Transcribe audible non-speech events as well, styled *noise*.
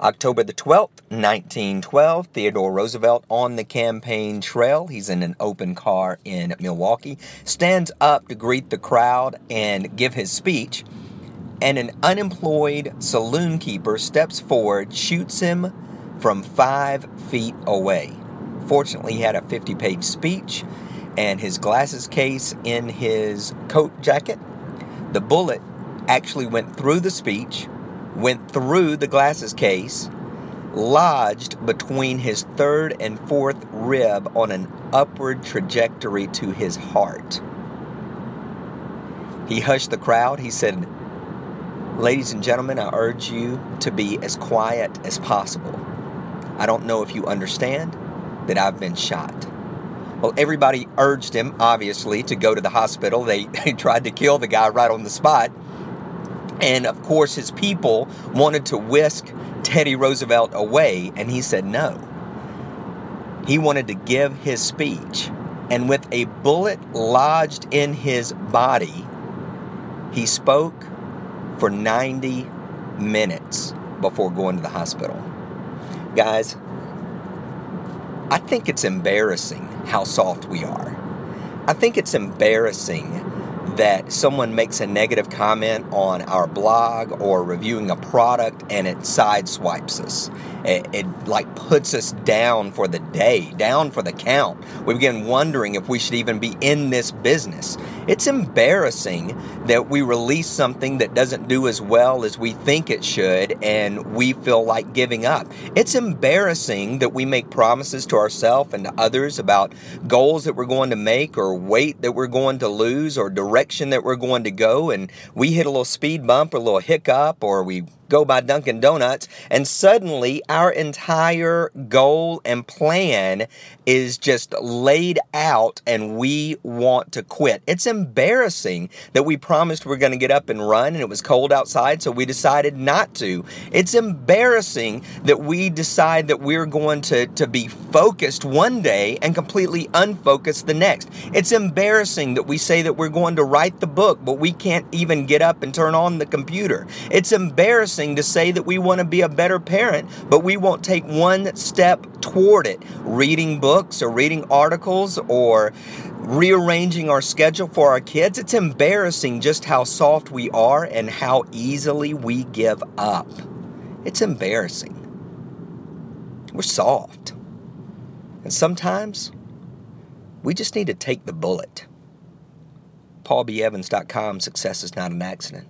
October the 12th, 1912, Theodore Roosevelt on the campaign trail. He's in an open car in Milwaukee, stands up to greet the crowd and give his speech. And an unemployed saloon keeper steps forward, shoots him from five feet away. Fortunately, he had a 50 page speech and his glasses case in his coat jacket. The bullet actually went through the speech went through the glasses case, lodged between his third and fourth rib on an upward trajectory to his heart. He hushed the crowd. He said, Ladies and gentlemen, I urge you to be as quiet as possible. I don't know if you understand that I've been shot. Well, everybody urged him, obviously, to go to the hospital. They, *laughs* they tried to kill the guy right on the spot. And of course, his people wanted to whisk Teddy Roosevelt away, and he said no. He wanted to give his speech, and with a bullet lodged in his body, he spoke for 90 minutes before going to the hospital. Guys, I think it's embarrassing how soft we are. I think it's embarrassing that someone makes a negative comment on our blog or reviewing a product and it sideswipes us. It, it, like puts us down for the day, down for the count. We begin wondering if we should even be in this business. It's embarrassing that we release something that doesn't do as well as we think it should and we feel like giving up. It's embarrassing that we make promises to ourselves and to others about goals that we're going to make or weight that we're going to lose or direct direction that we're going to go and we hit a little speed bump or a little hiccup or we go by Dunkin' Donuts, and suddenly our entire goal and plan is just laid out and we want to quit. It's embarrassing that we promised we are going to get up and run and it was cold outside, so we decided not to. It's embarrassing that we decide that we're going to, to be focused one day and completely unfocused the next. It's embarrassing that we say that we're going to write the book, but we can't even get up and turn on the computer. It's embarrassing to say that we want to be a better parent, but we won't take one step toward it. Reading books or reading articles or rearranging our schedule for our kids. It's embarrassing just how soft we are and how easily we give up. It's embarrassing. We're soft. And sometimes we just need to take the bullet. PaulBEvans.com Success is not an accident.